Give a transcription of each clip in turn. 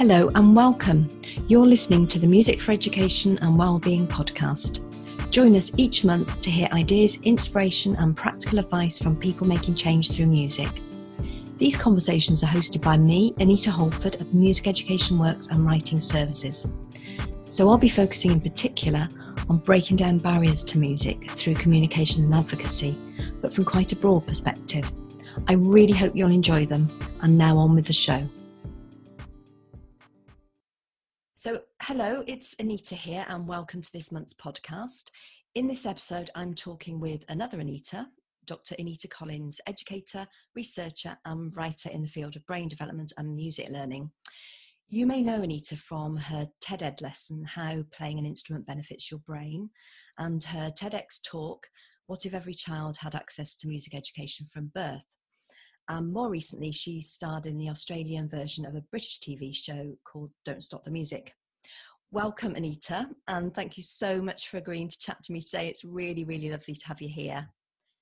Hello and welcome. You're listening to the Music for Education and Wellbeing podcast. Join us each month to hear ideas, inspiration, and practical advice from people making change through music. These conversations are hosted by me, Anita Holford of Music Education Works and Writing Services. So I'll be focusing in particular on breaking down barriers to music through communication and advocacy, but from quite a broad perspective. I really hope you'll enjoy them. And now on with the show. So, hello, it's Anita here, and welcome to this month's podcast. In this episode, I'm talking with another Anita, Dr. Anita Collins, educator, researcher, and writer in the field of brain development and music learning. You may know Anita from her TED Ed lesson, How Playing an Instrument Benefits Your Brain, and her TEDx talk, What If Every Child Had Access to Music Education from Birth. And more recently, she starred in the Australian version of a British TV show called Don't Stop the Music. Welcome, Anita, and thank you so much for agreeing to chat to me today. It's really, really lovely to have you here.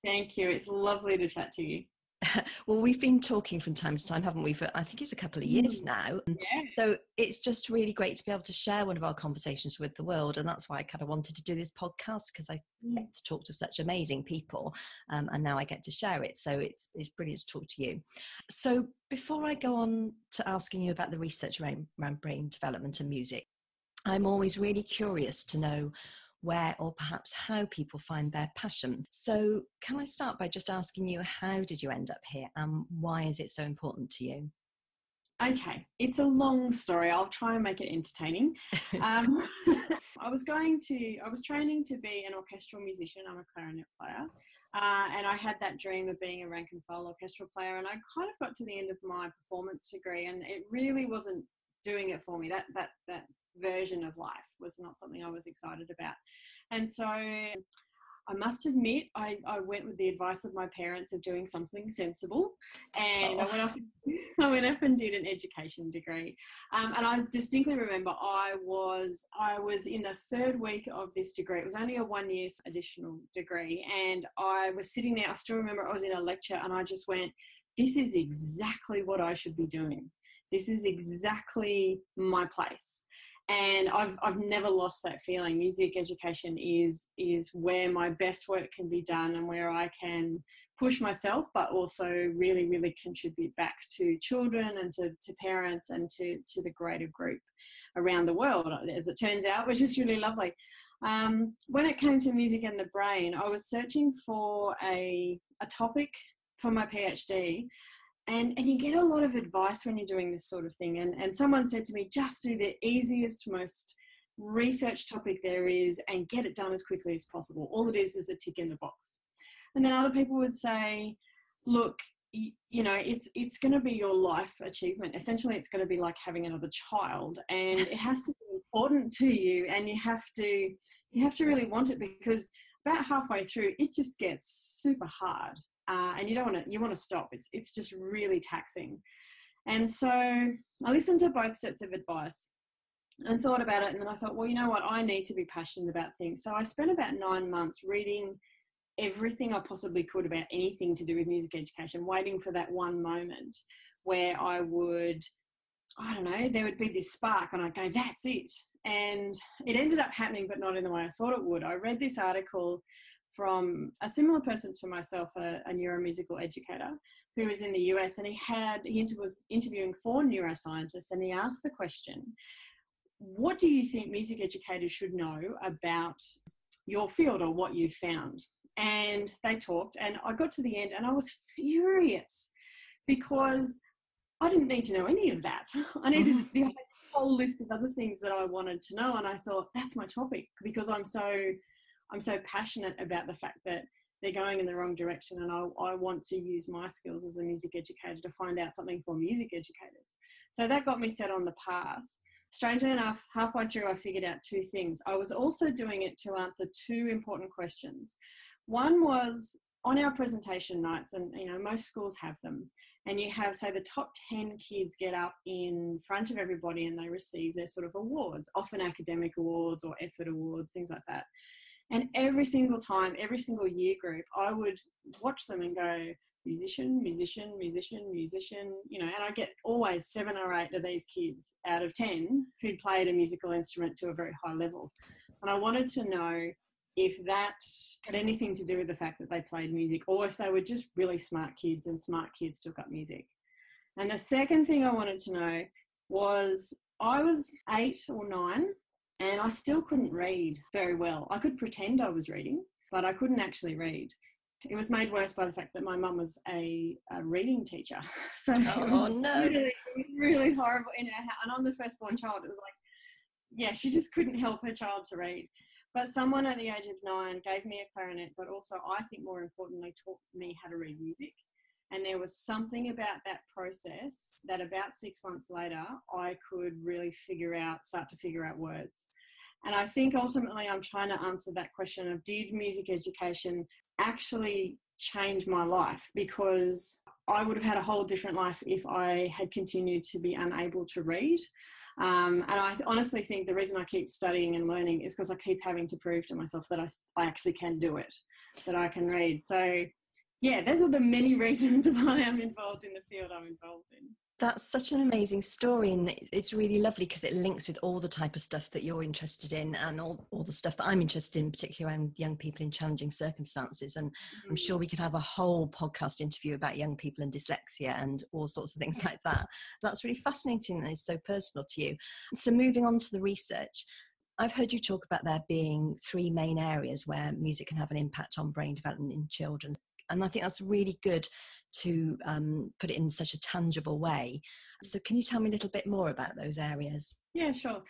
Thank you. It's lovely to chat to you. well, we've been talking from time to time, haven't we? For I think it's a couple of years mm. now. Yeah. So it's just really great to be able to share one of our conversations with the world, and that's why I kind of wanted to do this podcast because I mm. get to talk to such amazing people, um, and now I get to share it. So it's it's brilliant to talk to you. So before I go on to asking you about the research around, around brain development and music, I'm always really curious to know where or perhaps how people find their passion. So, can I start by just asking you how did you end up here and why is it so important to you? Okay, it's a long story. I'll try and make it entertaining. Um, I was going to, I was training to be an orchestral musician. I'm a clarinet player. Uh, and I had that dream of being a rank and file orchestral player. And I kind of got to the end of my performance degree, and it really wasn't doing it for me. That that that version of life was not something I was excited about. And so I must admit, I, I went with the advice of my parents of doing something sensible, and oh. I went off. I went off and did an education degree, um, and I distinctly remember I was I was in the third week of this degree. It was only a one year additional degree, and I was sitting there. I still remember I was in a lecture, and I just went, "This is exactly what I should be doing. This is exactly my place." And I've I've never lost that feeling. Music education is is where my best work can be done and where I can push myself, but also really really contribute back to children and to, to parents and to to the greater group around the world, as it turns out, which is really lovely. Um, when it came to music and the brain, I was searching for a a topic for my PhD and and you get a lot of advice when you're doing this sort of thing. And and someone said to me just do the easiest most research topic there is and get it done as quickly as possible. All it is is a tick in the box. And then other people would say look you, you know it's it's going to be your life achievement. Essentially it's going to be like having another child and it has to be important to you and you have to you have to really want it because about halfway through it just gets super hard uh, and you don't want to you want to stop. It's it's just really taxing. And so i listened to both sets of advice and thought about it and then i thought well you know what? I need to be passionate about things. So i spent about nine months reading everything i possibly could about anything to do with music education waiting for that one moment where i would i don't know there would be this spark and i'd go that's it. And it ended up happening but not in the way i thought it would. I read this article from a similar person to myself, a, a neuromusical educator who was in the US, and he had he was interviewing four neuroscientists, and he asked the question, "What do you think music educators should know about your field or what you've found?" And they talked, and I got to the end, and I was furious because I didn't need to know any of that. I needed the whole list of other things that I wanted to know, and I thought that's my topic because I'm so I'm so passionate about the fact that they're going in the wrong direction and I, I want to use my skills as a music educator to find out something for music educators. So that got me set on the path. Strangely enough, halfway through, I figured out two things. I was also doing it to answer two important questions. One was on our presentation nights, and you know, most schools have them, and you have, say, the top 10 kids get up in front of everybody and they receive their sort of awards, often academic awards or effort awards, things like that. And every single time, every single year group, I would watch them and go, musician, musician, musician, musician, you know, and I get always seven or eight of these kids out of 10 who'd played a musical instrument to a very high level. And I wanted to know if that had anything to do with the fact that they played music or if they were just really smart kids and smart kids took up music. And the second thing I wanted to know was I was eight or nine and I still couldn't read very well. I could pretend I was reading, but I couldn't actually read. It was made worse by the fact that my mum was a, a, reading teacher. So oh, it was, no. really, it was really horrible in her house. And I'm the firstborn child. It was like, yeah, she just couldn't help her child to read. But someone at the age of nine gave me a clarinet, but also, I think more importantly, taught me how to read music. And there was something about that process that about six months later, I could really figure out, start to figure out words. And I think ultimately I'm trying to answer that question of did music education actually change my life? Because I would have had a whole different life if I had continued to be unable to read. Um, and I honestly think the reason I keep studying and learning is because I keep having to prove to myself that I, I actually can do it, that I can read. So, yeah, those are the many reasons why I'm involved in the field I'm involved in. That's such an amazing story, and it's really lovely because it links with all the type of stuff that you're interested in, and all, all the stuff that I'm interested in, particularly around young people in challenging circumstances. And mm-hmm. I'm sure we could have a whole podcast interview about young people and dyslexia and all sorts of things like that. That's really fascinating and it's so personal to you. So, moving on to the research, I've heard you talk about there being three main areas where music can have an impact on brain development in children. And I think that's really good to um, put it in such a tangible way. So, can you tell me a little bit more about those areas? Yeah, sure.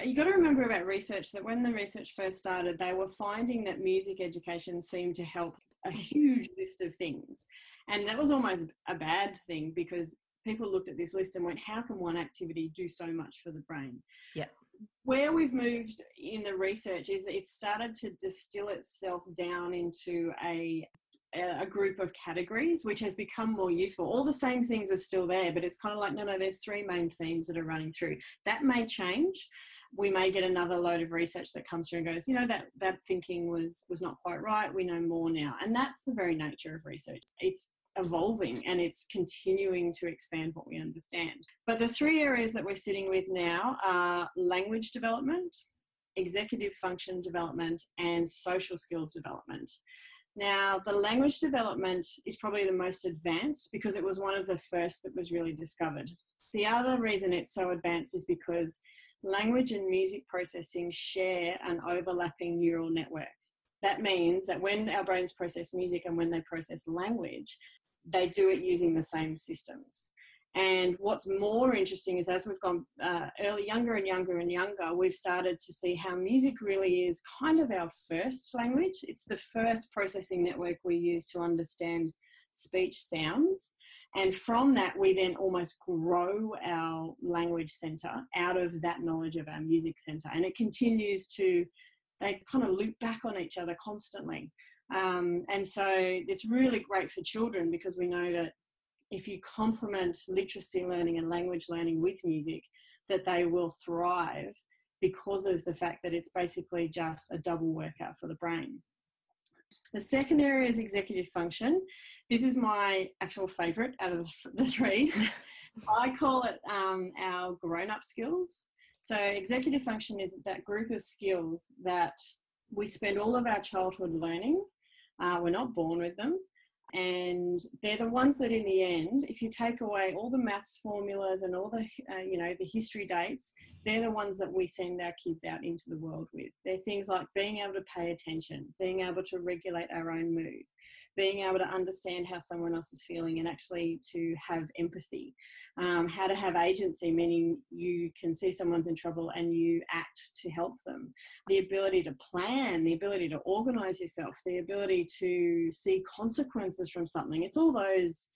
Uh, you got to remember about research that when the research first started, they were finding that music education seemed to help a huge list of things. And that was almost a bad thing because people looked at this list and went, how can one activity do so much for the brain? Yeah. Where we've moved in the research is that it started to distill itself down into a a group of categories, which has become more useful. All the same things are still there, but it's kind of like, no, no, there's three main themes that are running through. That may change. We may get another load of research that comes through and goes, you know, that that thinking was was not quite right. We know more now, and that's the very nature of research. It's evolving and it's continuing to expand what we understand. But the three areas that we're sitting with now are language development, executive function development, and social skills development. Now, the language development is probably the most advanced because it was one of the first that was really discovered. The other reason it's so advanced is because language and music processing share an overlapping neural network. That means that when our brains process music and when they process language, they do it using the same systems. And what's more interesting is as we've gone uh, early, younger and younger and younger, we've started to see how music really is kind of our first language. It's the first processing network we use to understand speech sounds. And from that, we then almost grow our language center out of that knowledge of our music center. And it continues to, they kind of loop back on each other constantly. Um, and so it's really great for children because we know that if you complement literacy learning and language learning with music, that they will thrive because of the fact that it's basically just a double workout for the brain. The second area is executive function. This is my actual favourite out of the three. I call it um, our grown up skills. So, executive function is that group of skills that we spend all of our childhood learning. Uh, we're not born with them and they're the ones that in the end if you take away all the maths formulas and all the uh, you know the history dates they're the ones that we send our kids out into the world with. They're things like being able to pay attention being able to regulate our own mood being able to understand how someone else is feeling and actually to have empathy. Um, how to have agency, meaning you can see someone's in trouble and you act to help them. The ability to plan, the ability to organize yourself, the ability to see consequences from something. It's all those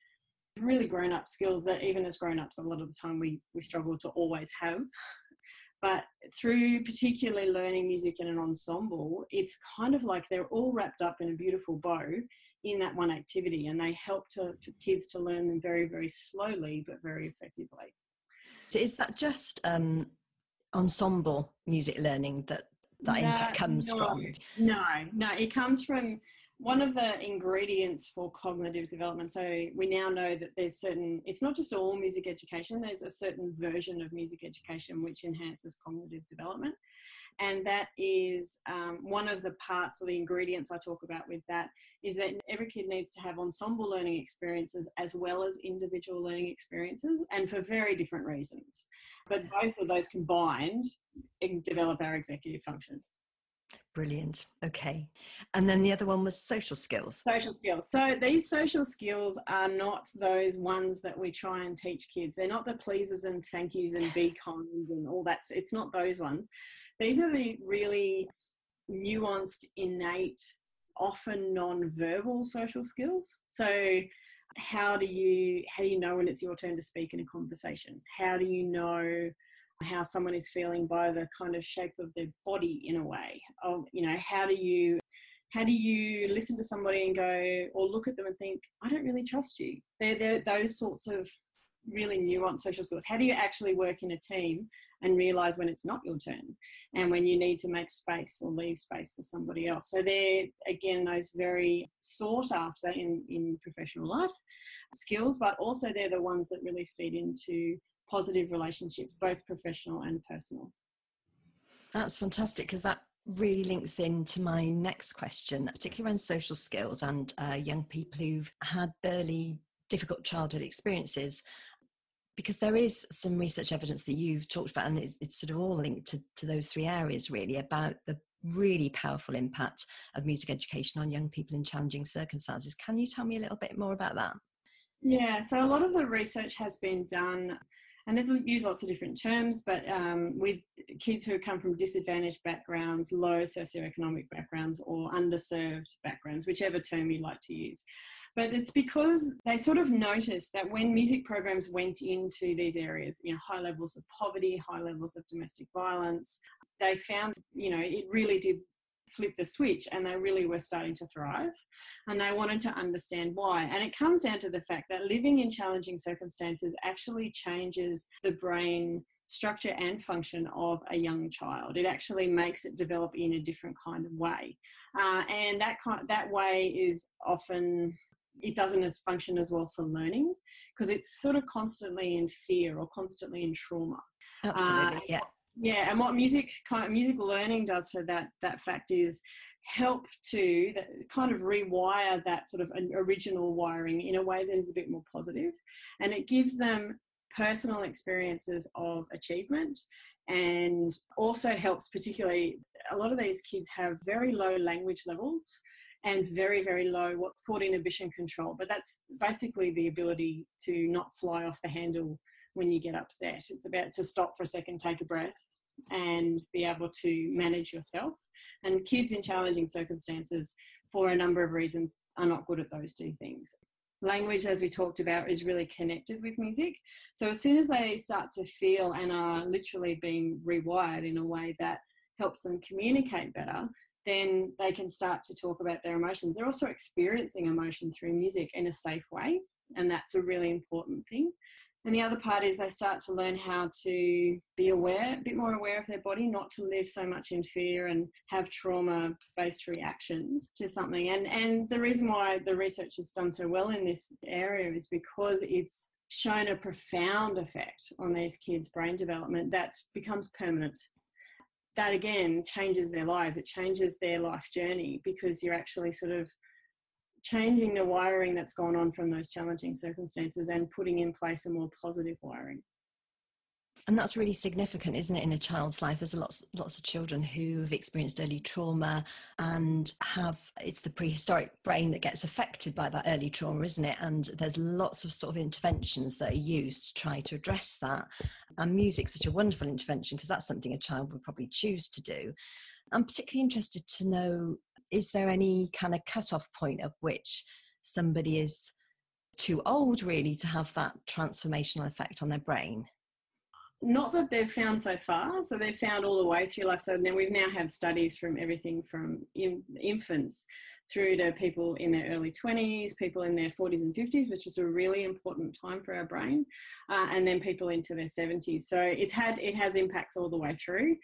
really grown up skills that even as grown ups, a lot of the time we, we struggle to always have. But through particularly learning music in an ensemble, it's kind of like they're all wrapped up in a beautiful bow in that one activity and they help to, for kids to learn them very, very slowly but very effectively. So is that just um, ensemble music learning that that no, impact comes no, from? No, no, it comes from one of the ingredients for cognitive development so we now know that there's certain it's not just all music education there's a certain version of music education which enhances cognitive development and that is um, one of the parts of the ingredients i talk about with that is that every kid needs to have ensemble learning experiences as well as individual learning experiences and for very different reasons but both of those combined develop our executive function Brilliant. Okay. And then the other one was social skills. Social skills. So these social skills are not those ones that we try and teach kids. They're not the pleases and thank yous and be kind and all that. It's not those ones. These are the really nuanced, innate, often non-verbal social skills. So how do you how do you know when it's your turn to speak in a conversation? How do you know how someone is feeling by the kind of shape of their body in a way of you know how do you how do you listen to somebody and go or look at them and think i don't really trust you they're, they're those sorts of really nuanced social skills how do you actually work in a team and realize when it's not your turn and when you need to make space or leave space for somebody else so they're again those very sought after in in professional life skills but also they're the ones that really feed into positive relationships, both professional and personal. That's fantastic because that really links into my next question, particularly around social skills and uh, young people who've had early difficult childhood experiences. Because there is some research evidence that you've talked about, and it's, it's sort of all linked to, to those three areas really about the really powerful impact of music education on young people in challenging circumstances. Can you tell me a little bit more about that? Yeah, so a lot of the research has been done and they've used lots of different terms, but um, with kids who come from disadvantaged backgrounds, low socioeconomic backgrounds, or underserved backgrounds, whichever term you like to use. But it's because they sort of noticed that when music programs went into these areas, you know, high levels of poverty, high levels of domestic violence, they found, you know, it really did flip the switch and they really were starting to thrive and they wanted to understand why. And it comes down to the fact that living in challenging circumstances actually changes the brain structure and function of a young child. It actually makes it develop in a different kind of way. Uh, and that kind that way is often it doesn't as function as well for learning because it's sort of constantly in fear or constantly in trauma. Absolutely uh, yeah. yeah and what music kind of music learning does for that that fact is help to that kind of rewire that sort of original wiring in a way that is a bit more positive and it gives them personal experiences of achievement and also helps particularly a lot of these kids have very low language levels and very very low what's called inhibition control but that's basically the ability to not fly off the handle when you get upset. It's about to stop for a second, take a breath, and be able to manage yourself. And kids in challenging circumstances, for a number of reasons, are not good at those two things. Language, as we talked about, is really connected with music. So as soon as they start to feel and are literally being rewired in a way that helps them communicate better, then they can start to talk about their emotions. They're also experiencing emotion through music in a safe way, and that's a really important thing. And the other part is they start to learn how to be aware, a bit more aware of their body, not to live so much in fear and have trauma based reactions to something. And, and the reason why the research has done so well in this area is because it's shown a profound effect on these kids' brain development that becomes permanent. That again changes their lives, it changes their life journey because you're actually sort of changing the wiring that's gone on from those challenging circumstances and putting in place a more positive wiring. And that's really significant, isn't it, in a child's life? There's lots, lots of children who have experienced early trauma and have it's the prehistoric brain that gets affected by that early trauma, isn't it? And there's lots of sort of interventions that are used to try to address that. And music's such a wonderful intervention because that's something a child would probably choose to do. I'm particularly interested to know is there any kind of cut-off point at which somebody is too old really to have that transformational effect on their brain? Not that they've found so far. So they've found all the way through life. So now we've now have studies from everything from in, infants through to people in their early 20s, people in their 40s and 50s, which is a really important time for our brain, uh, and then people into their 70s. So it's had it has impacts all the way through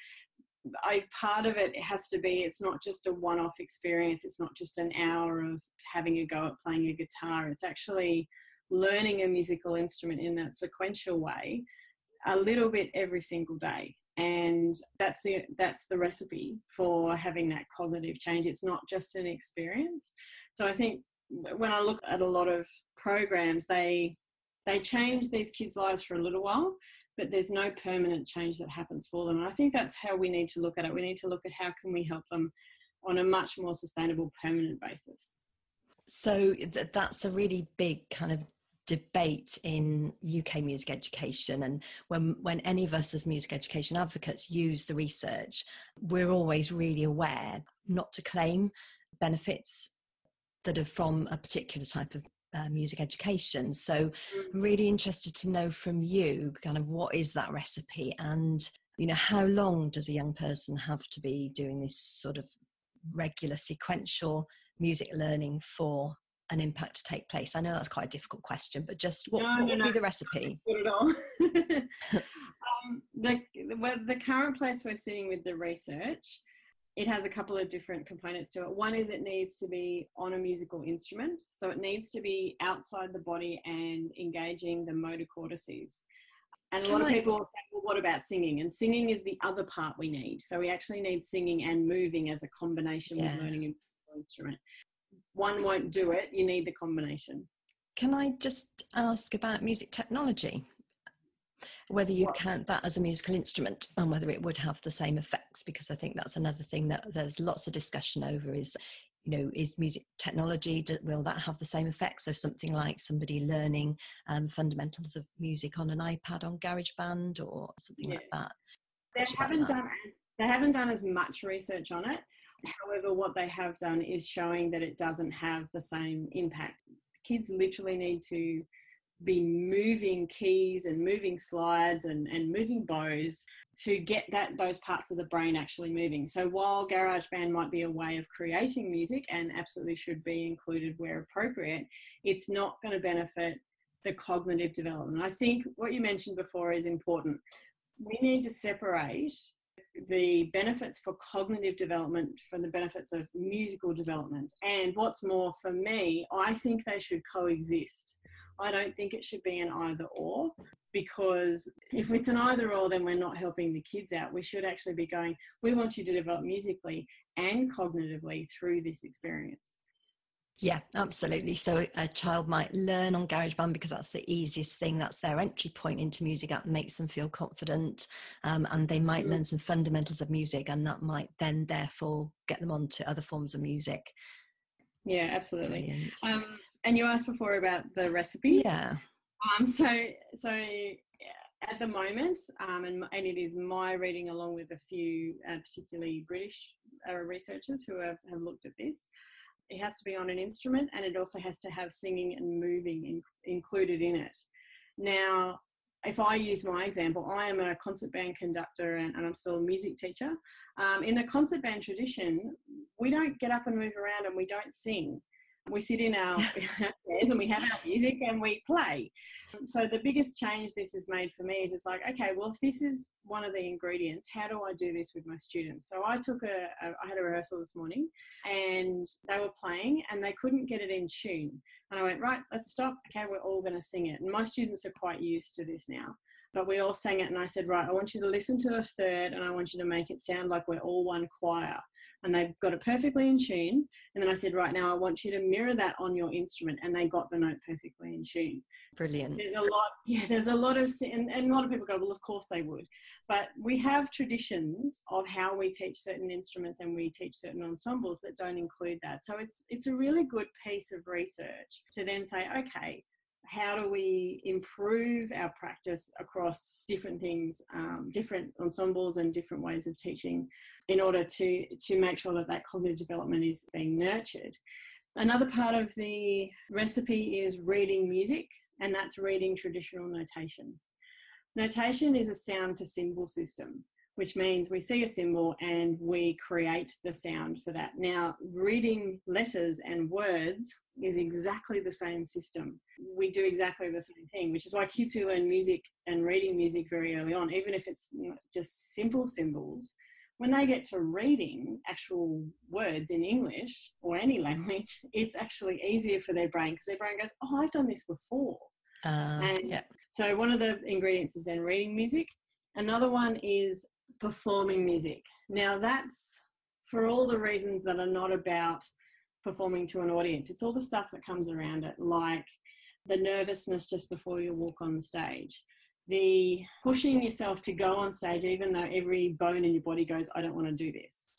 I part of it has to be it's not just a one-off experience. It's not just an hour of having a go at playing a guitar. It's actually learning a musical instrument in that sequential way, a little bit every single day. And that's the that's the recipe for having that cognitive change. It's not just an experience. So I think when I look at a lot of programs, they they change these kids' lives for a little while, but there's no permanent change that happens for them. And I think that's how we need to look at it. We need to look at how can we help them on a much more sustainable, permanent basis. So that's a really big kind of debate in UK music education and when when any of us as music education advocates use the research we're always really aware not to claim benefits that are from a particular type of uh, music education. So I'm mm-hmm. really interested to know from you kind of what is that recipe and you know how long does a young person have to be doing this sort of regular sequential music learning for an impact to take place? I know that's quite a difficult question, but just what, no, what would no, be the recipe? Not at all. um, the, the current place we're sitting with the research it has a couple of different components to it. One is it needs to be on a musical instrument, so it needs to be outside the body and engaging the motor cortices. And a lot of people say, well, what about singing? And singing is the other part we need. So we actually need singing and moving as a combination yeah. with learning a musical instrument. One won't do it, you need the combination. Can I just ask about music technology? whether you count that as a musical instrument and whether it would have the same effects because i think that's another thing that there's lots of discussion over is you know is music technology will that have the same effects of something like somebody learning um, fundamentals of music on an ipad on garageband or something yeah. like that they haven't done as, they haven't done as much research on it however what they have done is showing that it doesn't have the same impact kids literally need to be moving keys and moving slides and, and moving bows to get that those parts of the brain actually moving. So while GarageBand might be a way of creating music and absolutely should be included where appropriate, it's not going to benefit the cognitive development. I think what you mentioned before is important. We need to separate the benefits for cognitive development from the benefits of musical development. And what's more, for me, I think they should coexist. I don't think it should be an either or because if it's an either or, then we're not helping the kids out. We should actually be going, we want you to develop musically and cognitively through this experience. Yeah, absolutely. So a child might learn on GarageBand because that's the easiest thing. That's their entry point into music. That makes them feel confident, um, and they might mm-hmm. learn some fundamentals of music, and that might then therefore get them onto other forms of music. Yeah, absolutely. Um, and you asked before about the recipe. Yeah. Um, so so at the moment, um, and, and it is my reading along with a few, uh, particularly British uh, researchers who have, have looked at this. It has to be on an instrument, and it also has to have singing and moving in, included in it. Now, if I use my example, I am a concert band conductor and, and I'm still a music teacher. Um, in the concert band tradition, we don't get up and move around and we don't sing we sit in our chairs and we have our music and we play. So the biggest change this has made for me is it's like, okay, well, if this is one of the ingredients, how do I do this with my students? So I took a, a I had a rehearsal this morning and they were playing and they couldn't get it in tune. And I went, right, let's stop. Okay, we're all going to sing it. And my students are quite used to this now but we all sang it and I said, right, I want you to listen to a third and I want you to make it sound like we're all one choir and they've got it perfectly in tune. And then I said, right now, I want you to mirror that on your instrument, and they got the note perfectly in tune. Brilliant. There's a lot, yeah. There's a lot of, and, and a lot of people go, well, of course they would, but we have traditions of how we teach certain instruments and we teach certain ensembles that don't include that. So it's it's a really good piece of research to then say, okay, how do we improve our practice across different things, um, different ensembles and different ways of teaching in order to, to make sure that that cognitive development is being nurtured. Another part of the recipe is reading music, and that's reading traditional notation. Notation is a sound to symbol system which means we see a symbol and we create the sound for that. Now, reading letters and words is exactly the same system. We do exactly the same thing, which is why kids who learn music and reading music very early on, even if it's just simple symbols, when they get to reading actual words in English or any language, it's actually easier for their brain because their brain goes, Oh, I've done this before. Uh, and yeah. so one of the ingredients is then reading music. Another one is performing music. Now that's for all the reasons that are not about performing to an audience. It's all the stuff that comes around it, like the nervousness just before you walk on the stage, the pushing yourself to go on stage, even though every bone in your body goes, I don't want to do this.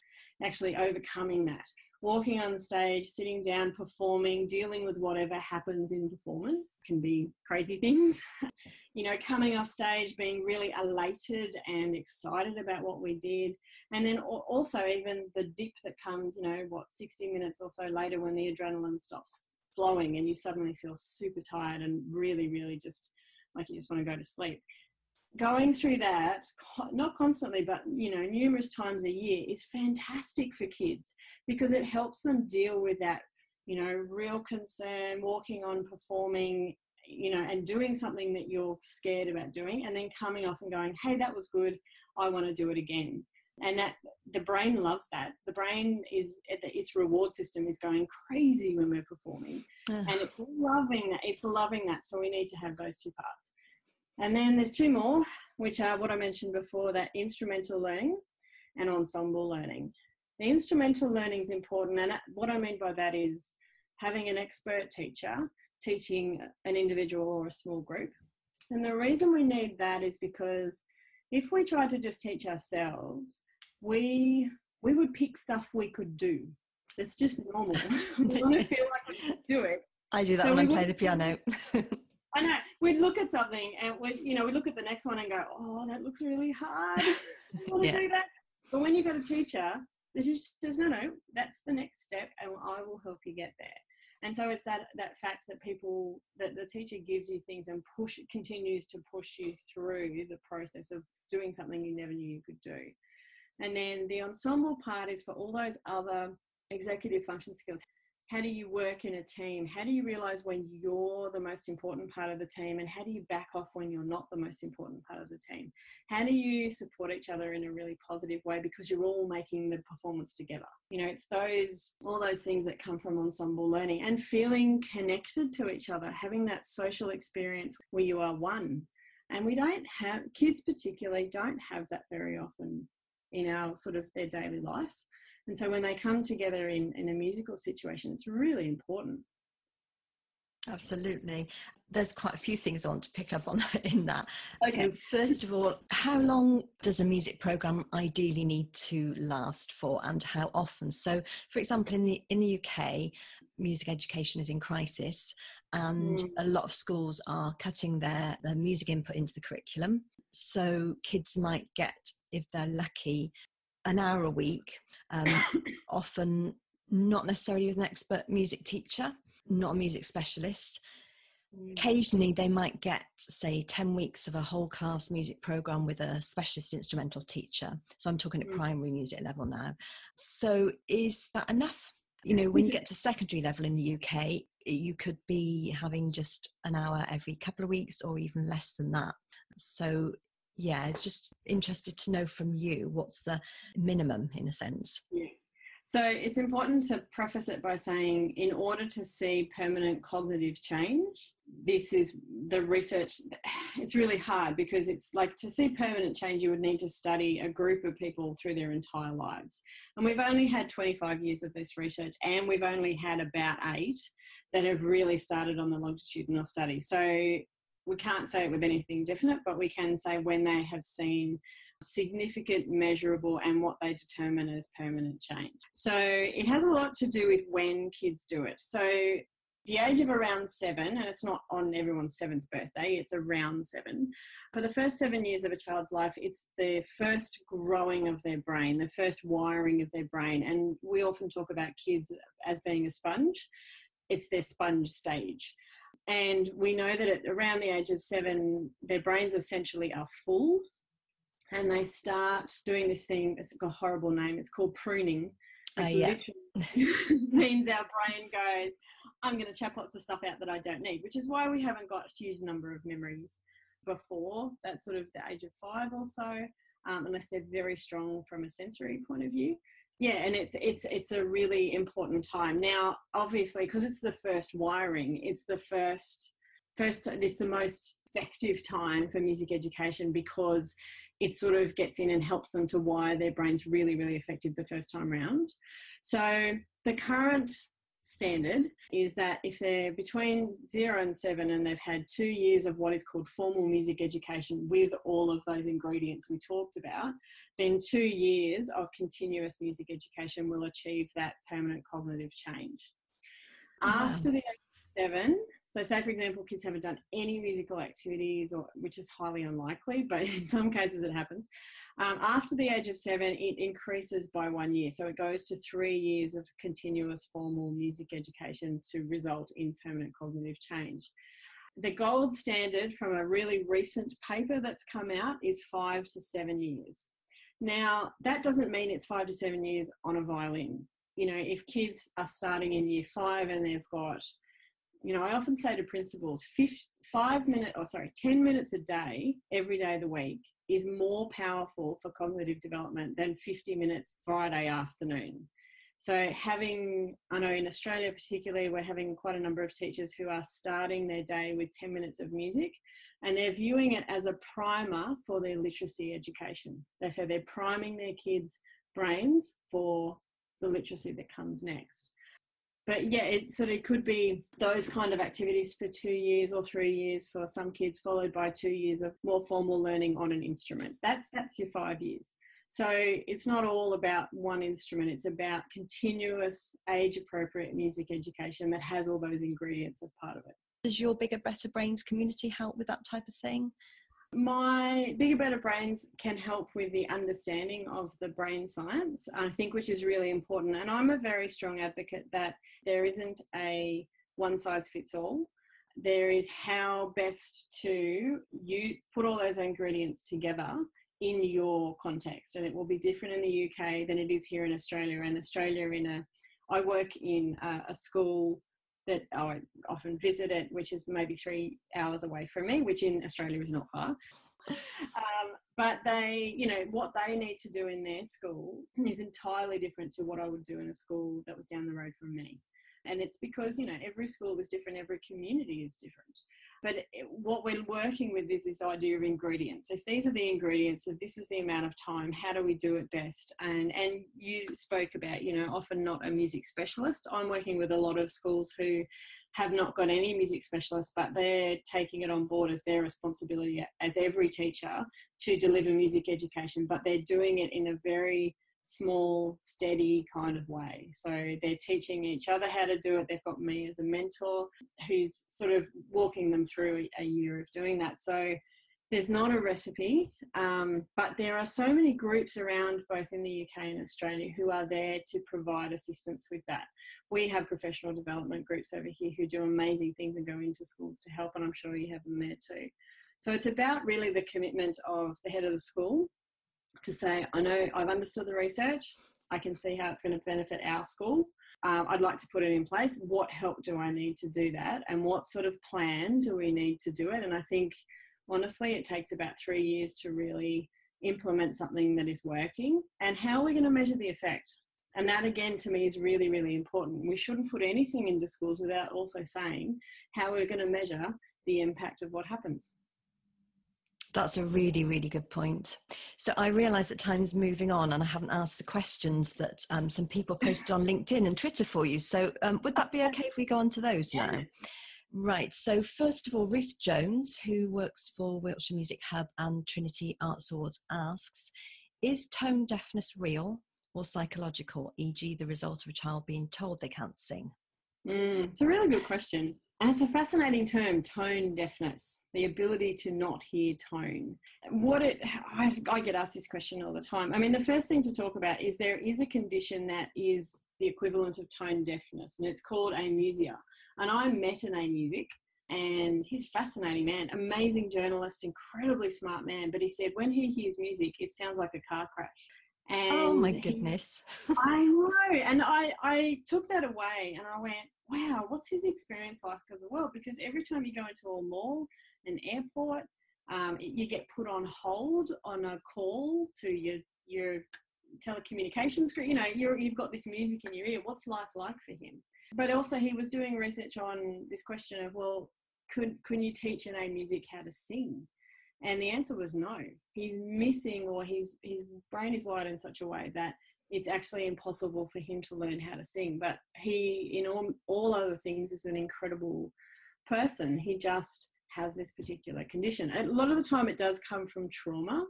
Actually, overcoming that. Walking on stage, sitting down, performing, dealing with whatever happens in performance can be crazy things. you know, coming off stage, being really elated and excited about what we did. And then also, even the dip that comes, you know, what, 60 minutes or so later when the adrenaline stops flowing and you suddenly feel super tired and really, really just like you just want to go to sleep. Going through that, not constantly, but you know, numerous times a year is fantastic for kids because it helps them deal with that, you know, real concern, walking on, performing, you know, and doing something that you're scared about doing, and then coming off and going, hey, that was good, I want to do it again. And that the brain loves that. The brain is its reward system is going crazy when we're performing. And it's loving that it's loving that so we need to have those two parts and then there's two more which are what i mentioned before that instrumental learning and ensemble learning the instrumental learning is important and what i mean by that is having an expert teacher teaching an individual or a small group and the reason we need that is because if we tried to just teach ourselves, we we would pick stuff we could do. It's just normal. we want to feel like we do it. I do that so when I play the piano. I know. We'd look at something and we you know, we look at the next one and go, Oh, that looks really hard. I want to yeah. do that. But when you've got a teacher, just there's no no, that's the next step and I will help you get there and so it's that that fact that people that the teacher gives you things and push continues to push you through the process of doing something you never knew you could do and then the ensemble part is for all those other executive function skills how do you work in a team? How do you realize when you're the most important part of the team and how do you back off when you're not the most important part of the team? How do you support each other in a really positive way because you're all making the performance together? You know it's those all those things that come from ensemble learning and feeling connected to each other having that social experience where you are one. And we don't have kids particularly don't have that very often in our sort of their daily life and so when they come together in, in a musical situation, it's really important. Absolutely. There's quite a few things I want to pick up on in that. Okay. So, first of all, how long does a music program ideally need to last for, and how often? So, for example, in the in the UK, music education is in crisis, and mm. a lot of schools are cutting their their music input into the curriculum. So, kids might get, if they're lucky, an hour a week, um, often not necessarily with an expert music teacher, not a music specialist. Mm. Occasionally, they might get, say, 10 weeks of a whole class music program with a specialist instrumental teacher. So I'm talking at mm. primary music level now. So, is that enough? You know, when you get to secondary level in the UK, you could be having just an hour every couple of weeks or even less than that. So yeah it's just interested to know from you what's the minimum in a sense? Yeah. so it's important to preface it by saying in order to see permanent cognitive change this is the research it's really hard because it's like to see permanent change you would need to study a group of people through their entire lives. And we've only had 25 years of this research and we've only had about eight that have really started on the longitudinal study. So we can't say it with anything definite, but we can say when they have seen significant, measurable, and what they determine as permanent change. So it has a lot to do with when kids do it. So the age of around seven, and it's not on everyone's seventh birthday, it's around seven. For the first seven years of a child's life, it's the first growing of their brain, the first wiring of their brain. And we often talk about kids as being a sponge, it's their sponge stage. And we know that at around the age of seven, their brains essentially are full and they start doing this thing. It's got a horrible name. It's called pruning. Which uh, yeah. means our brain goes, I'm going to chuck lots of stuff out that I don't need, which is why we haven't got a huge number of memories before that sort of the age of five or so, um, unless they're very strong from a sensory point of view. Yeah, and it's it's it's a really important time now. Obviously, because it's the first wiring, it's the first first it's the most effective time for music education because it sort of gets in and helps them to wire their brains really really effective the first time round. So the current standard is that if they're between zero and seven and they've had two years of what is called formal music education with all of those ingredients we talked about, then two years of continuous music education will achieve that permanent cognitive change. After the age of seven, so say for example, kids haven't done any musical activities, or which is highly unlikely, but in some cases it happens. Um, after the age of seven, it increases by one year. So it goes to three years of continuous formal music education to result in permanent cognitive change. The gold standard from a really recent paper that's come out is five to seven years. Now, that doesn't mean it's five to seven years on a violin. You know, if kids are starting in year five and they've got, you know, I often say to principals, five minutes, or oh, sorry, 10 minutes a day, every day of the week, is more powerful for cognitive development than 50 minutes Friday afternoon. So, having, I know in Australia particularly, we're having quite a number of teachers who are starting their day with 10 minutes of music and they're viewing it as a primer for their literacy education. They say they're priming their kids' brains for the literacy that comes next. But yeah, it sort of could be those kind of activities for two years or three years for some kids, followed by two years of more formal learning on an instrument. That's that's your five years. So it's not all about one instrument, it's about continuous age appropriate music education that has all those ingredients as part of it. Does your Bigger Better Brains community help with that type of thing? My Bigger Better Brains can help with the understanding of the brain science, I think, which is really important. And I'm a very strong advocate that there isn't a one size fits all. There is how best to you put all those ingredients together in your context and it will be different in the UK than it is here in Australia and Australia in a I work in a, a school that I often visit it which is maybe three hours away from me which in Australia is not far. Um, but they you know what they need to do in their school is entirely different to what I would do in a school that was down the road from me. And it's because you know every school is different every community is different but what we're working with is this idea of ingredients. If these are the ingredients, if this is the amount of time, how do we do it best? And and you spoke about, you know, often not a music specialist. I'm working with a lot of schools who have not got any music specialists, but they're taking it on board as their responsibility as every teacher to deliver music education, but they're doing it in a very small, steady kind of way. So they're teaching each other how to do it. They've got me as a mentor who's sort of walking them through a year of doing that. So there's not a recipe, um, but there are so many groups around both in the UK and Australia who are there to provide assistance with that. We have professional development groups over here who do amazing things and go into schools to help, and I'm sure you have them there too. So it's about really the commitment of the head of the school to say, I know I've understood the research, I can see how it's going to benefit our school. Um, I'd like to put it in place. What help do I need to do that? And what sort of plan do we need to do it? And I think, honestly, it takes about three years to really implement something that is working. And how are we going to measure the effect? And that, again, to me is really, really important. We shouldn't put anything into schools without also saying how we're going to measure the impact of what happens. That's a really, really good point. So I realise that time's moving on, and I haven't asked the questions that um, some people posted on LinkedIn and Twitter for you. So um, would that be okay if we go on to those now? Right. So first of all, Ruth Jones, who works for Wiltshire Music Hub and Trinity Arts Awards, asks: Is tone deafness real or psychological? E.g., the result of a child being told they can't sing. Mm, it's a really good question. And it's a fascinating term, tone deafness, the ability to not hear tone. What it, I've, I get asked this question all the time. I mean, the first thing to talk about is there is a condition that is the equivalent of tone deafness, and it's called amusia. And I met an amusic, and he's a fascinating man, amazing journalist, incredibly smart man. But he said when he hears music, it sounds like a car crash. And oh my goodness. He, I know. And I, I took that away and I went, wow, what's his experience like of the world? Because every time you go into a mall, an airport, um, you get put on hold on a call to your your telecommunications group. you know you have got this music in your ear what's life like for him but also he was doing research on this question of well could can you teach an amusic how to sing and the answer was no. He's missing or his his brain is wired in such a way that it's actually impossible for him to learn how to sing. But he in all, all other things is an incredible person. He just has this particular condition. And a lot of the time it does come from trauma.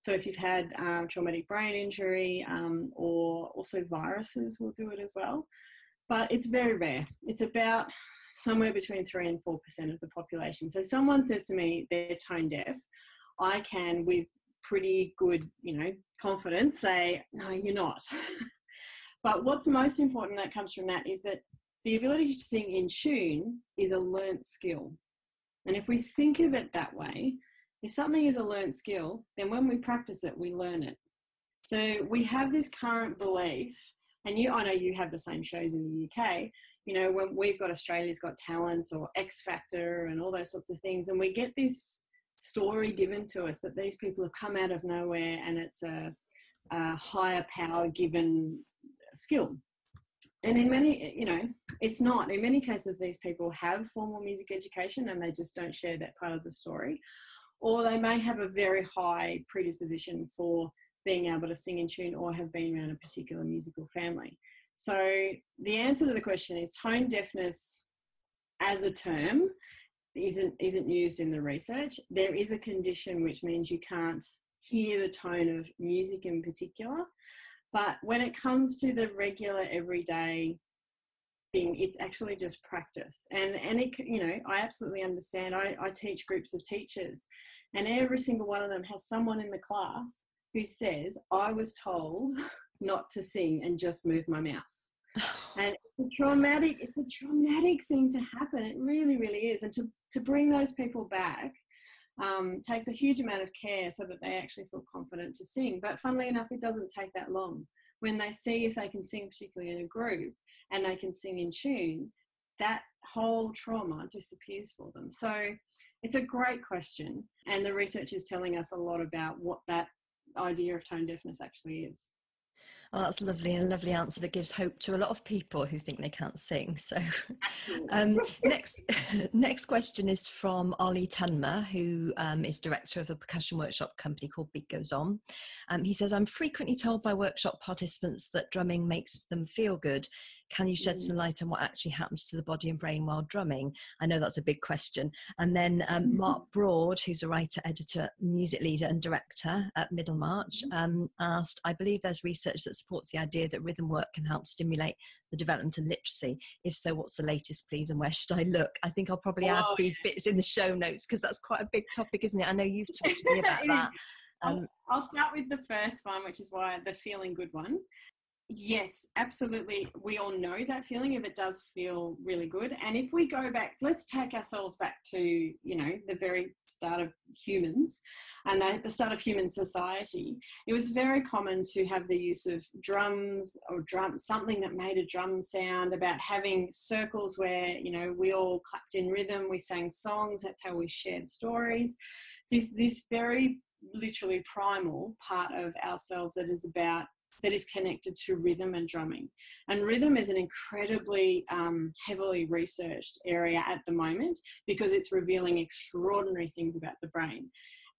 So if you've had um, traumatic brain injury um, or also viruses will do it as well. But it's very rare. It's about somewhere between three and four percent of the population. So someone says to me they're tone deaf, I can with pretty good, you know, confidence say, no, you're not. but what's most important that comes from that is that the ability to sing in tune is a learnt skill. And if we think of it that way, if something is a learnt skill, then when we practice it, we learn it. So we have this current belief and you, I know you have the same shows in the UK. You know, when we've got Australia's Got Talent or X Factor and all those sorts of things, and we get this story given to us that these people have come out of nowhere and it's a, a higher power given skill. And in many, you know, it's not. In many cases, these people have formal music education and they just don't share that part of the story. Or they may have a very high predisposition for being able to sing in tune or have been around a particular musical family. So the answer to the question is tone deafness as a term isn't isn't used in the research. There is a condition which means you can't hear the tone of music in particular. But when it comes to the regular everyday thing, it's actually just practice. And and it you know, I absolutely understand. I, I teach groups of teachers and every single one of them has someone in the class who says, I was told not to sing and just move my mouth. and it's a traumatic, it's a traumatic thing to happen. It really, really is. And to, to bring those people back um, takes a huge amount of care so that they actually feel confident to sing. But funnily enough, it doesn't take that long. When they see if they can sing, particularly in a group, and they can sing in tune, that whole trauma disappears for them. So it's a great question. And the research is telling us a lot about what that idea of tone deafness actually is. Oh, that's lovely and a lovely answer that gives hope to a lot of people who think they can't sing. So, um, next next question is from Ollie Tunmer, who um, is director of a percussion workshop company called Beat Goes On. Um, he says, "I'm frequently told by workshop participants that drumming makes them feel good, can you shed some mm. light on what actually happens to the body and brain while drumming? I know that's a big question. And then um, mm-hmm. Mark Broad, who's a writer, editor, music leader, and director at Middlemarch, mm-hmm. um, asked I believe there's research that supports the idea that rhythm work can help stimulate the development of literacy. If so, what's the latest, please, and where should I look? I think I'll probably oh, add these bits in the show notes because that's quite a big topic, isn't it? I know you've talked to me about that. Um, I'll, start with the first one, which is why the feeling good one. Yes, absolutely. We all know that feeling if it does feel really good. And if we go back, let's take ourselves back to, you know, the very start of humans and the, start of human society. It was very common to have the use of drums or drum, something that made a drum sound, about having circles where, you know, we all clapped in rhythm, we sang songs, that's how we shared stories. This, this very literally primal part of ourselves that is about that is connected to rhythm and drumming. And rhythm is an incredibly um, heavily researched area at the moment because it's revealing extraordinary things about the brain.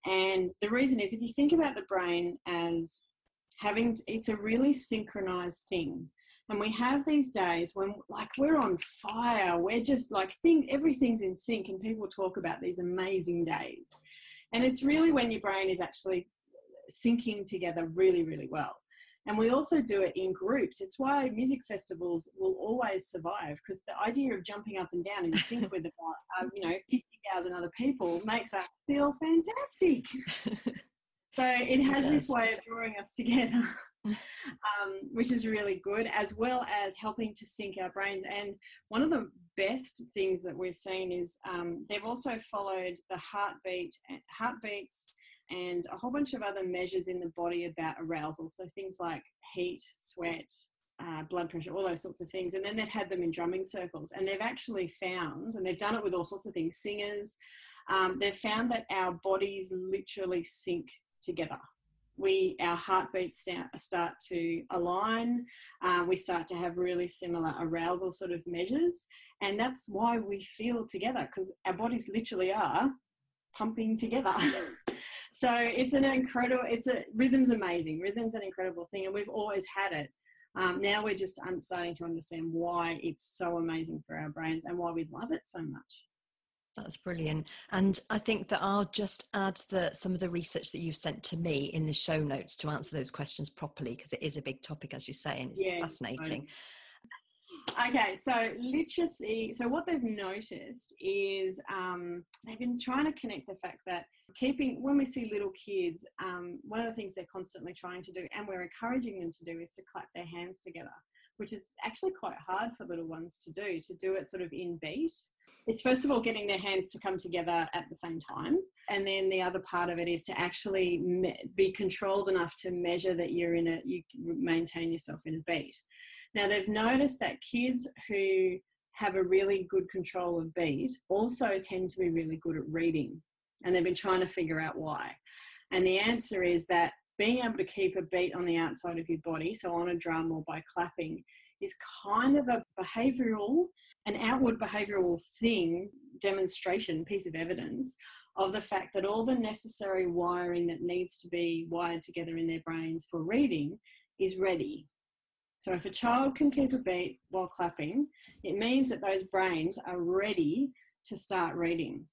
And the reason is if you think about the brain as having, it's a really synchronized thing. And we have these days when, like, we're on fire. We're just like, thing, everything's in sync, and people talk about these amazing days. And it's really when your brain is actually syncing together really, really well. And we also do it in groups. It's why music festivals will always survive because the idea of jumping up and down in sync with about, uh, you know, 50,000 other people makes us feel fantastic. so it has this way of drawing us together. um, which is really good, as well as helping to sync our brains. And one of the best things that we've seen is um, they've also followed the heartbeat, heartbeats and a whole bunch of other measures in the body about arousal. So things like heat, sweat, uh, blood pressure, all those sorts of things. And then they've had them in drumming circles. And they've actually found, and they've done it with all sorts of things, singers, um, they've found that our bodies literally sync together. We, our heartbeats start, to align. Uh, we start to have really similar arousal sort of measures, and that's why we feel together because our bodies literally are pumping together. so it's an incredible. It's a rhythm's amazing. Rhythm's an incredible thing, and we've always had it. Um, now we're just starting to understand why it's so amazing for our brains and why we love it so much. That's brilliant. And I think that I'll just add the, some of the research that you've sent to me in the show notes to answer those questions properly because it is a big topic, as you say, and it's yeah, fascinating. Okay, so literacy. So, what they've noticed is um, they've been trying to connect the fact that keeping, when we see little kids, um, one of the things they're constantly trying to do, and we're encouraging them to do, is to clap their hands together, which is actually quite hard for little ones to do, to do it sort of in beat it's first of all getting their hands to come together at the same time and then the other part of it is to actually me- be controlled enough to measure that you're in a you maintain yourself in a beat now they've noticed that kids who have a really good control of beat also tend to be really good at reading and they've been trying to figure out why and the answer is that being able to keep a beat on the outside of your body so on a drum or by clapping is kind of a behavioral an outward behavioral thing, demonstration, piece of evidence of the fact that all the necessary wiring that needs to be wired together in their brains for reading is ready. So if a child can keep a beat while clapping, it means that those brains are ready to start reading.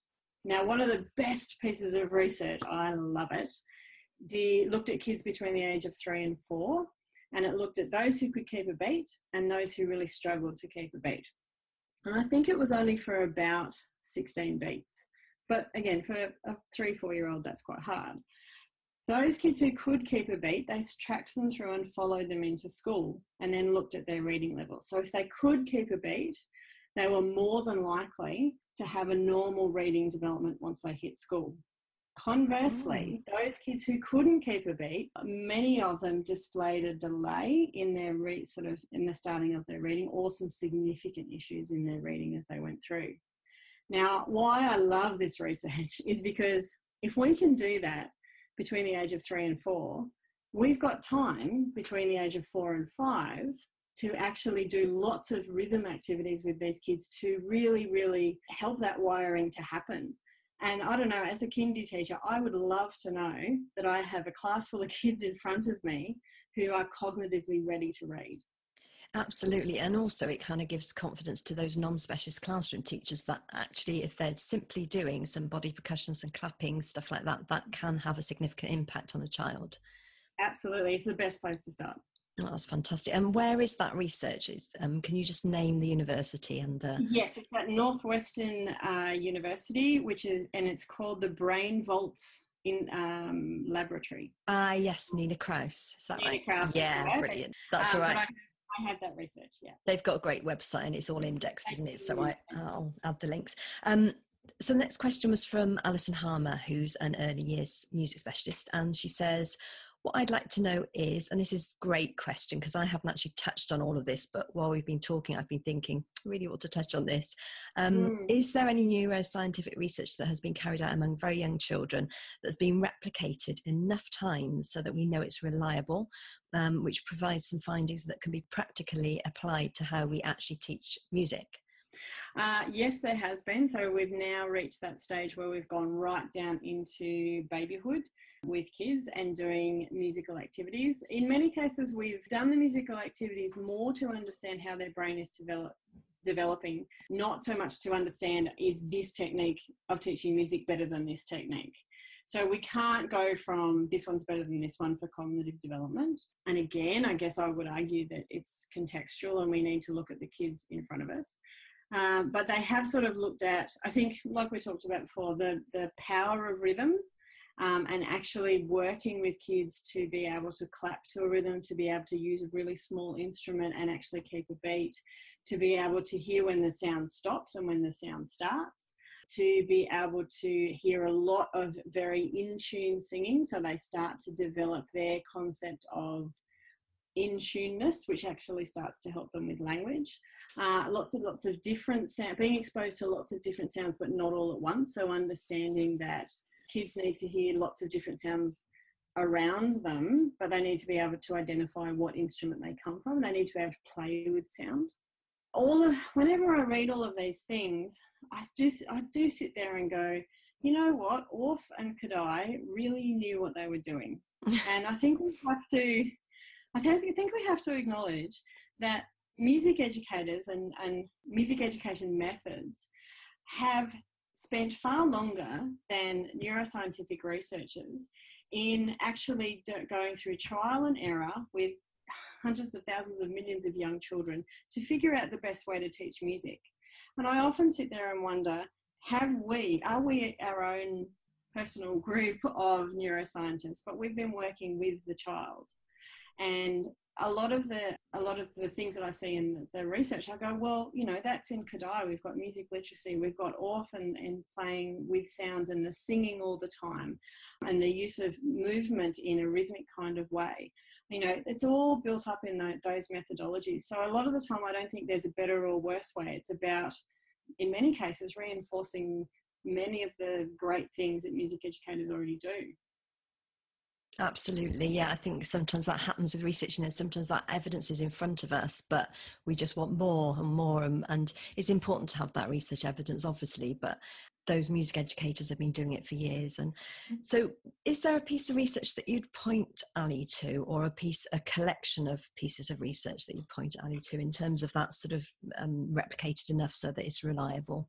Now, one of the best pieces of research, I love it, the, looked at kids between the age of three and four, and it looked at those who could keep a beat and those who really struggled to keep a beat. And I think it was only for about 16 beats. But again, for a three, four year old, that's quite hard. Those kids who could keep a beat, they tracked them through and followed them into school and then looked at their reading level. So if they could keep a beat, they were more than likely to have a normal reading development once they hit school. Conversely, oh. those kids who couldn't keep a beat, many of them displayed a delay in their re- sort of in the starting of their reading, or some significant issues in their reading as they went through. Now, why I love this research is because if we can do that between the age of three and four, we've got time between the age of four and five to actually do lots of rhythm activities with these kids to really, really help that wiring to happen. And I don't know, as a kindy teacher, I would love to know that I have a class full of kids in front of me who are cognitively ready to read. Absolutely. And also, it kind of gives confidence to those non specialist classroom teachers that actually, if they're simply doing some body percussions and clapping, stuff like that, that can have a significant impact on a child. Absolutely. It's the best place to start. Oh, that's fantastic. And where is that research? Is, um, can you just name the university and the? Yes, it's at Northwestern uh, University, which is, and it's called the Brainvolts in um, Laboratory. Ah, uh, yes, Nina Kraus. Is that Nina right? Yeah, brilliant. That's um, all right. I, have that research. Yeah, they've got a great website and it's all indexed, isn't it? So I, I'll add the links. Um, so the next question was from Alison Harmer, who's an early years music specialist, and she says, what I'd like to know is, and this is a great question because I haven't actually touched on all of this, but while we've been talking, I've been thinking, I really ought to touch on this. Um, mm. Is there any neuroscientific research that has been carried out among very young children that's been replicated enough times so that we know it's reliable, um, which provides some findings that can be practically applied to how we actually teach music? Uh, yes, there has been. So we've now reached that stage where we've gone right down into babyhood with kids and doing musical activities. In many cases, we've done the musical activities more to understand how their brain is develop, developing, not so much to understand is this technique of teaching music better than this technique. So we can't go from this one's better than this one for cognitive development. And again, I guess I would argue that it's contextual and we need to look at the kids in front of us. Um, but they have sort of looked at, I think, like we talked about before, the, the power of rhythm um, and actually working with kids to be able to clap to a rhythm, to be able to use a really small instrument and actually keep a beat, to be able to hear when the sound stops and when the sound starts. To be able to hear a lot of very in tune singing, so they start to develop their concept of in tuneness, which actually starts to help them with language. uh, lots of lots of different sound, being exposed to lots of different sounds, but not all at once. So understanding that kids need to hear lots of different sounds around them, but they need to be able to identify what instrument they come from. They need to be able to play with sound. All of, whenever I read all of these things, I do I do sit there and go, you know what, Orff and Kodály really knew what they were doing, and I think we have to, I think, I think we have to acknowledge that music educators and, and music education methods have spent far longer than neuroscientific researchers in actually going through trial and error with hundreds of thousands of millions of young children to figure out the best way to teach music. And I often sit there and wonder have we, are we our own personal group of neuroscientists, but we've been working with the child. And a lot of the a lot of the things that I see in the research, I go, well, you know, that's in Kodály. We've got music literacy, we've got Orff and, and playing with sounds and the singing all the time, and the use of movement in a rhythmic kind of way. You know, it's all built up in the, those methodologies. So a lot of the time, I don't think there's a better or worse way. It's about, in many cases, reinforcing many of the great things that music educators already do. Absolutely. Yeah. I think sometimes that happens with research and sometimes that evidence is in front of us, but we just want more and more. And, and, it's important to have that research evidence, obviously, but those music educators have been doing it for years. And mm. so, is there a piece of research that you'd point Ali to, or a piece, a collection of pieces of research that you'd point Ali to in terms of that sort of um, replicated enough so that it's reliable?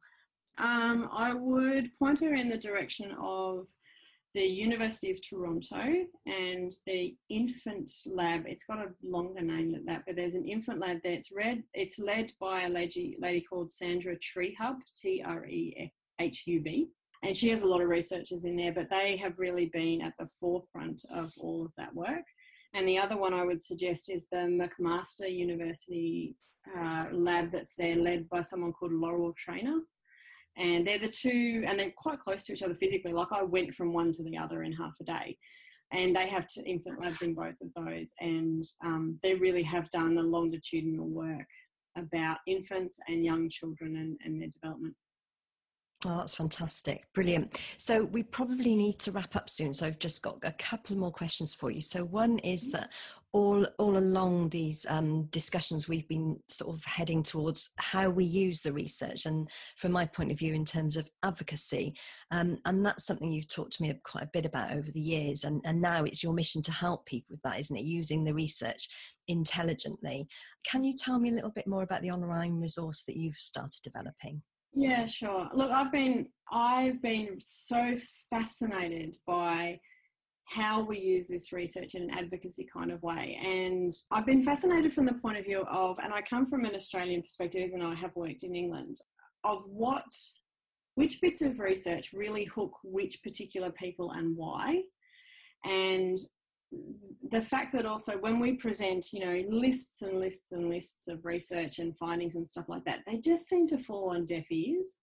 Um, I would point her in the direction of the University of Toronto and the infant lab. It's got a longer name than that, but there's an infant lab there. It's read. It's led by a lady, lady called Sandra Trehub, T R E F H U B, and she has a lot of researchers in there. But they have really been at the forefront of all of that work. And the other one I would suggest is the McMaster University uh, lab that's there, led by someone called Laurel Trainor and they're the two and they're quite close to each other physically like i went from one to the other in half a day and they have infant labs in both of those and um, they really have done the longitudinal work about infants and young children and, and their development Oh, that's fantastic. Brilliant. So we probably need to wrap up soon. So I've just got a couple more questions for you. So one is mm-hmm. that all all along these um, discussions we've been sort of heading towards how we use the research and from my point of view in terms of advocacy um, and that's something you've talked to me quite a bit about over the years and, and now it's your mission to help people with that isn't it using the research intelligently can you tell me a little bit more about the online resource that you've started developing yeah, sure. Look, I've been I've been so fascinated by how we use this research in an advocacy kind of way. And I've been fascinated from the point of view of, and I come from an Australian perspective, even though I have worked in England, of what, which bits of research really hook which particular people and why. And the fact that also when we present, you know, lists and lists and lists of research and findings and stuff like that, they just seem to fall on deaf ears.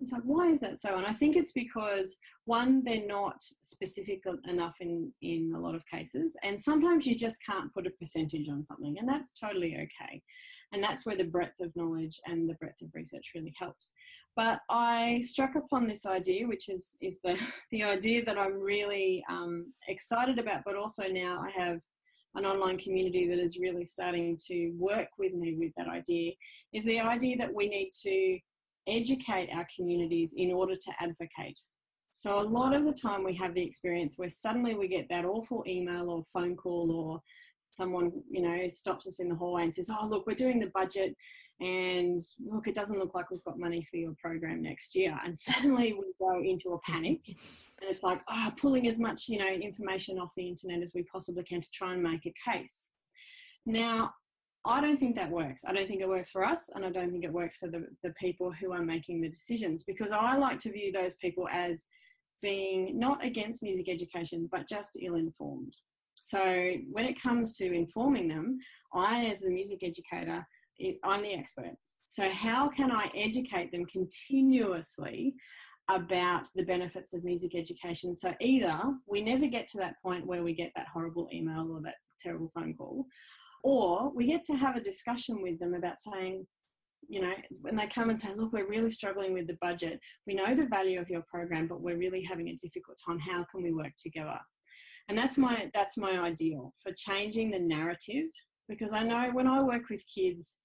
It's like, why is that so? And I think it's because one, they're not specific enough in, in a lot of cases. And sometimes you just can't put a percentage on something, and that's totally okay. And that's where the breadth of knowledge and the breadth of research really helps. But I struck upon this idea, which is, is the, the idea that I'm really um, excited about, but also now I have an online community that is really starting to work with me with that idea, is the idea that we need to educate our communities in order to advocate. So a lot of the time we have the experience where suddenly we get that awful email or phone call or someone, you know, stops us in the hallway and says, oh, look, we're doing the budget and look, it doesn't look like we've got money for your program next year. And suddenly we go into a panic and it's like, oh, pulling as much, you know, information off the internet as we possibly can to try and make a case. Now, I don't think that works. I don't think it works for us, and I don't think it works for the, the people who are making the decisions because I like to view those people as being not against music education, but just ill informed. So when it comes to informing them, I, as a music educator, I'm the expert. So, how can I educate them continuously about the benefits of music education? So, either we never get to that point where we get that horrible email or that terrible phone call, or we get to have a discussion with them about saying, you know, when they come and say, look, we're really struggling with the budget. We know the value of your program, but we're really having a difficult time. How can we work together? And that's my that's my ideal for changing the narrative because I know when I work with kids,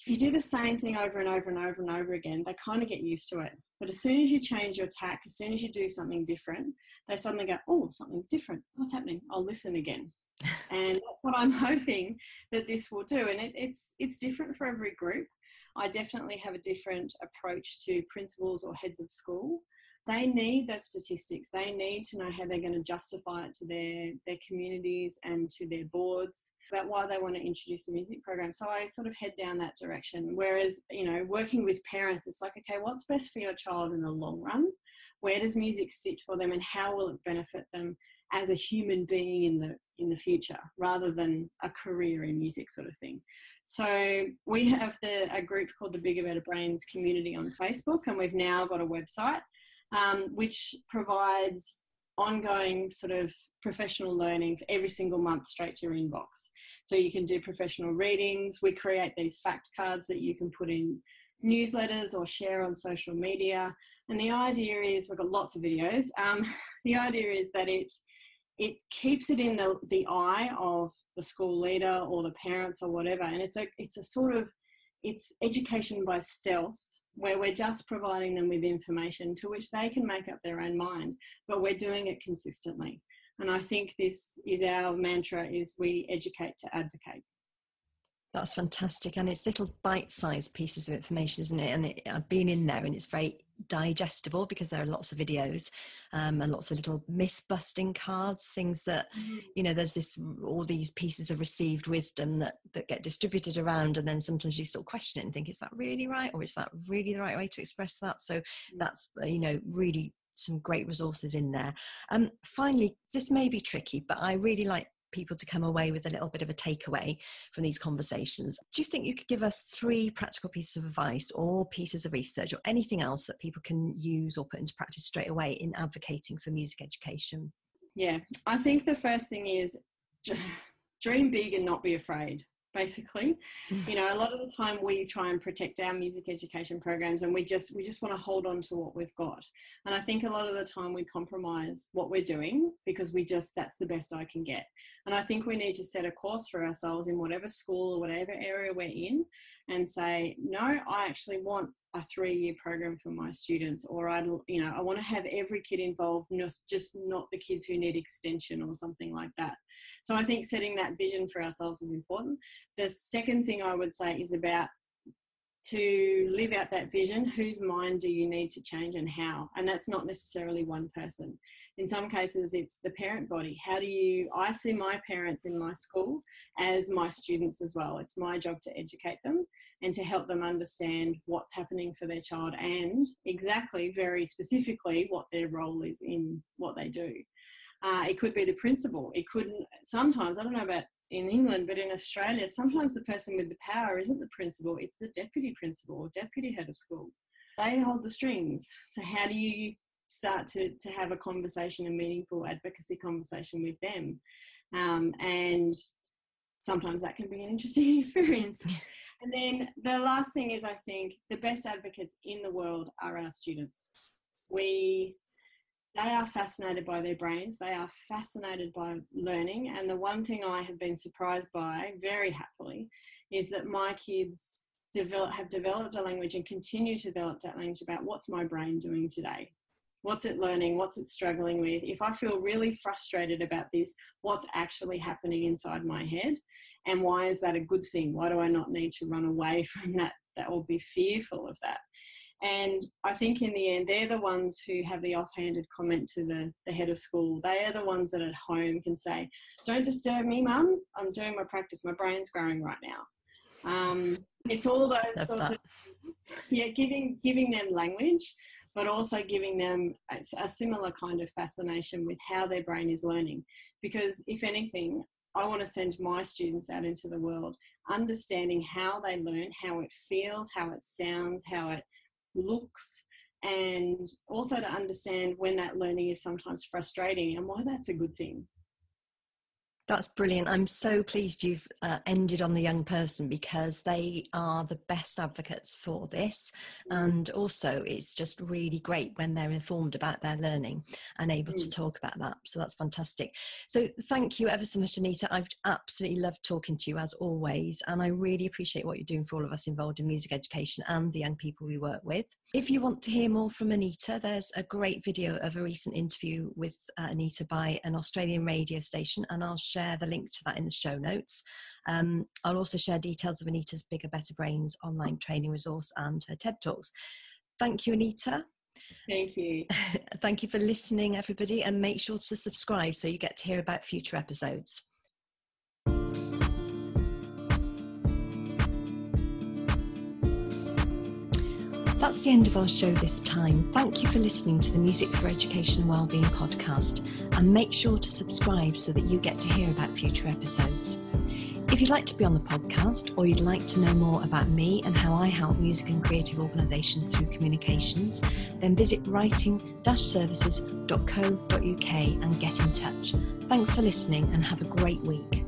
if you do the same thing over and over and over and over again, they kind of get used to it. But as soon as you change your tack, as soon as you do something different, they suddenly go, oh, something's different. What's happening? I'll listen again. And that's what I'm hoping that this will do. And it, it's it's different for every group. I definitely have a different approach to principals or heads of school. They need those statistics. They need to know how they're going to justify it to their, their communities and to their boards about why they want to introduce a music program. So I sort of head down that direction. Whereas, you know, working with parents, it's like, okay, what's best for your child in the long run? Where does music sit for them and how will it benefit them as a human being in the in the future rather than a career in music sort of thing. So we have the a group called the Bigger Better Brains community on Facebook and we've now got a website um, which provides ongoing sort of professional learning for every single month straight to your inbox. So you can do professional readings. We create these fact cards that you can put in newsletters or share on social media. And the idea is we've got lots of videos. Um, the idea is that it it keeps it in the, the eye of the school leader or the parents or whatever. And it's a it's a sort of it's education by stealth where we're just providing them with information to which they can make up their own mind, but we're doing it consistently. And I think this is our mantra is we educate to advocate. That's fantastic. And it's little bite sized pieces of information, isn't it? And it, I've been in there and it's very digestible because there are lots of videos um, and lots of little myth busting cards, things that, mm-hmm. you know, there's this, all these pieces of received wisdom that, that get distributed around. And then sometimes you sort of question it and think, is that really right? Or is that really the right way to express that? So mm-hmm. that's, uh, you know, really some great resources in there. Um, finally, this may be tricky, but I really like people to come away with a little bit of a takeaway from these conversations. Do you think you could give us three practical pieces of advice or pieces of research or anything else that people can use or put into practice straight away in advocating for music education? Yeah, I think the first thing is dream big and not be afraid basically. You know a lot of the time we try and protect our music education programs and we just we just want to hold on to what we've got. And i think a lot of the time we compromise what we're doing because we just that's the best i can get. And i think we need to set a course for ourselves in whatever school or whatever area we're in and say no i actually want a three year program for my students or i you know i want to have every kid involved just not the kids who need extension or something like that. So i think setting that vision for ourselves is important. The second thing i would say is about to live out that vision whose mind do you need to change and how? And that's not necessarily one person. In some cases it's the parent body. How do you i see my parents in my school as my students as well. It's my job to educate them and to help them understand what's happening for their child and exactly very specifically what their role is in what they do. Uh, it could be the principal. It couldn't sometimes i don't know about in England, but in Australia, sometimes the person with the power isn't the principal, it's the deputy principal or deputy head of school. They hold the strings. So, how do you start to, to have a conversation, a meaningful advocacy conversation with them? Um, and sometimes that can be an interesting experience. and then the last thing is, I think the best advocates in the world are our students. We they are fascinated by their brains, they are fascinated by learning. And the one thing I have been surprised by very happily is that my kids develop, have developed a language and continue to develop that language about what's my brain doing today? What's it learning? What's it struggling with? If I feel really frustrated about this, what's actually happening inside my head? And why is that a good thing? Why do I not need to run away from that, that or be fearful of that? And I think in the end, they're the ones who have the offhanded comment to the, the head of school. They are the ones that at home can say, Don't disturb me, mum. I'm doing my practice. My brain's growing right now. Um, it's all those That's sorts that. of, yeah, giving, giving them language, but also giving them a, a similar kind of fascination with how their brain is learning. Because if anything, I want to send my students out into the world understanding how they learn, how it feels, how it sounds, how it looks and also to understand when that learning is sometimes frustrating and why that's a good thing. That's brilliant. I'm so pleased you've uh, ended on the young person because they are the best advocates for this. Mm. And also, it's just really great when they're informed about their learning and able mm. to talk about that. So that's fantastic. So, thank you ever so much, Anita. I've absolutely loved talking to you as always. And I really appreciate what you're doing for all of us involved in music education and the young people we work with. If you want to hear more from Anita, there's a great video of a recent interview with uh, Anita by an Australian radio station, and I'll share the link to that in the show notes. Um, I'll also share details of Anita's Bigger Better Brains online training resource and her TED Talks. Thank you, Anita. Thank you. Thank you for listening, everybody, and make sure to subscribe so you get to hear about future episodes. That's the end of our show this time. Thank you for listening to the Music for Education and Wellbeing podcast, and make sure to subscribe so that you get to hear about future episodes. If you'd like to be on the podcast or you'd like to know more about me and how I help music and creative organisations through communications, then visit writing-services.co.uk and get in touch. Thanks for listening and have a great week.